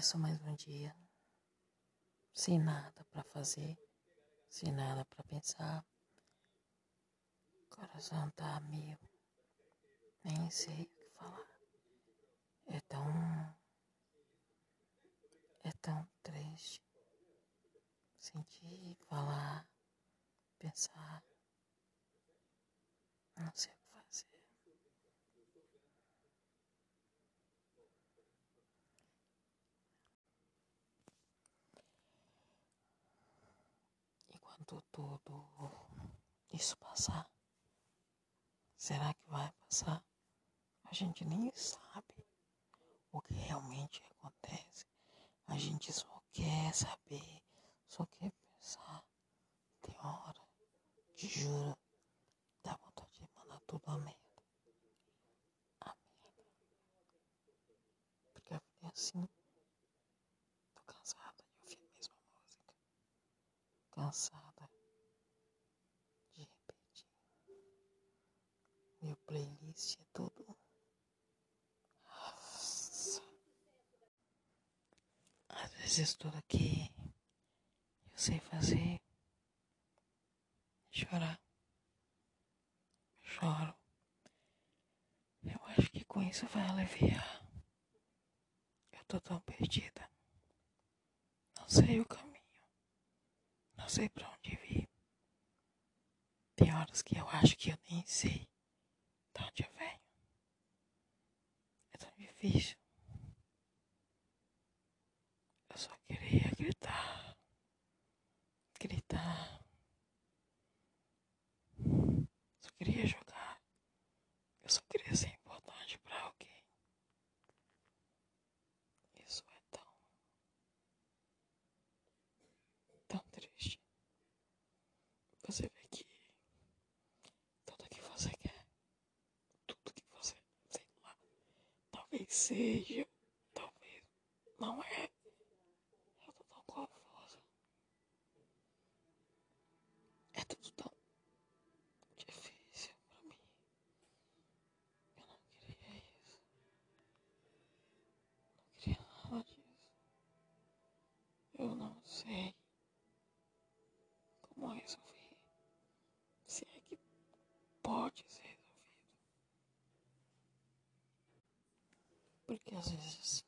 É só mais um dia, sem nada para fazer, sem nada para pensar. O coração tá meio. Nem sei o que falar. É tão. É tão triste. Sentir, falar, pensar. Não sei o que fazer. E quando tudo isso passar, será que vai passar? A gente nem sabe o que realmente acontece. A gente só quer saber, só quer pensar. Tem hora, te juro, dá vontade de mandar tudo a merda. A merda. Porque a vida é assim. Tô cansada de ouvir a mesma música. Cansada de repetir. Meu playlist é tudo. Nossa. Às vezes tudo que eu sei fazer chorar. Choro. Eu acho que com isso vai aliviar. Eu tô tão perdida. Não sei o caminho. Não sei pra onde vir. Tem horas que eu acho que eu nem sei de onde eu venho. Eu só queria gritar. Gritar. Só queria jogar. seja. Talvez. Não é. Eu tô tão confusa. É tudo tão difícil pra mim. Eu não queria isso. Não queria nada disso. Eu não sei como resolver. Se é que pode ser. porque às vezes